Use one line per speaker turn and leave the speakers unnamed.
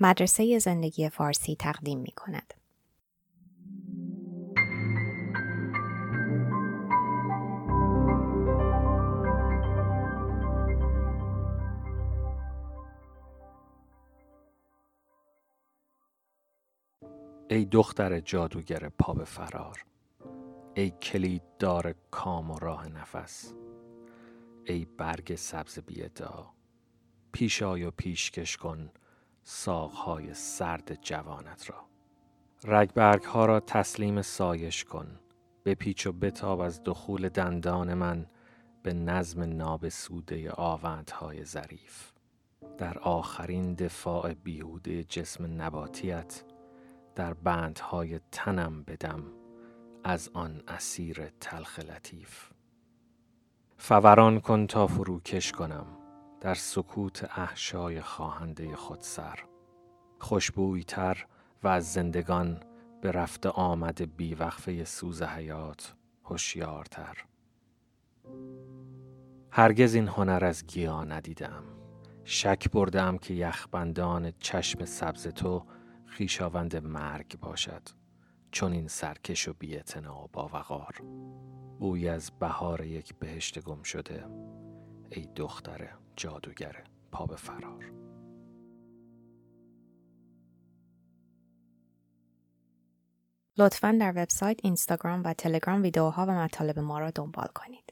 مدرسه زندگی فارسی تقدیم می کند.
ای دختر جادوگر پا به فرار ای کلید دار کام و راه نفس ای برگ سبز بیدا پیش آی و پیشکش کن ساقهای سرد جوانت را. رگبرگ ها را تسلیم سایش کن. پیچ و بتاب از دخول دندان من به نظم نابسوده آوندهای ظریف. در آخرین دفاع بیهوده جسم نباتیت در بندهای تنم بدم از آن اسیر تلخ لطیف. فوران کن تا فروکش کنم. در سکوت احشای خواهنده خود سر. خوشبویتر و از زندگان به رفت آمد بیوقفه سوز حیات هوشیارتر. هرگز این هنر از گیا ندیدم شک بردم که یخبندان چشم سبز تو خیشاوند مرگ باشد. چون این سرکش و بیعتنا با وقار بوی از بهار یک بهشت گم شده ای دختر جادوگر پا به فرار
لطفا در وبسایت، اینستاگرام و تلگرام ویدیوها و مطالب ما را دنبال کنید.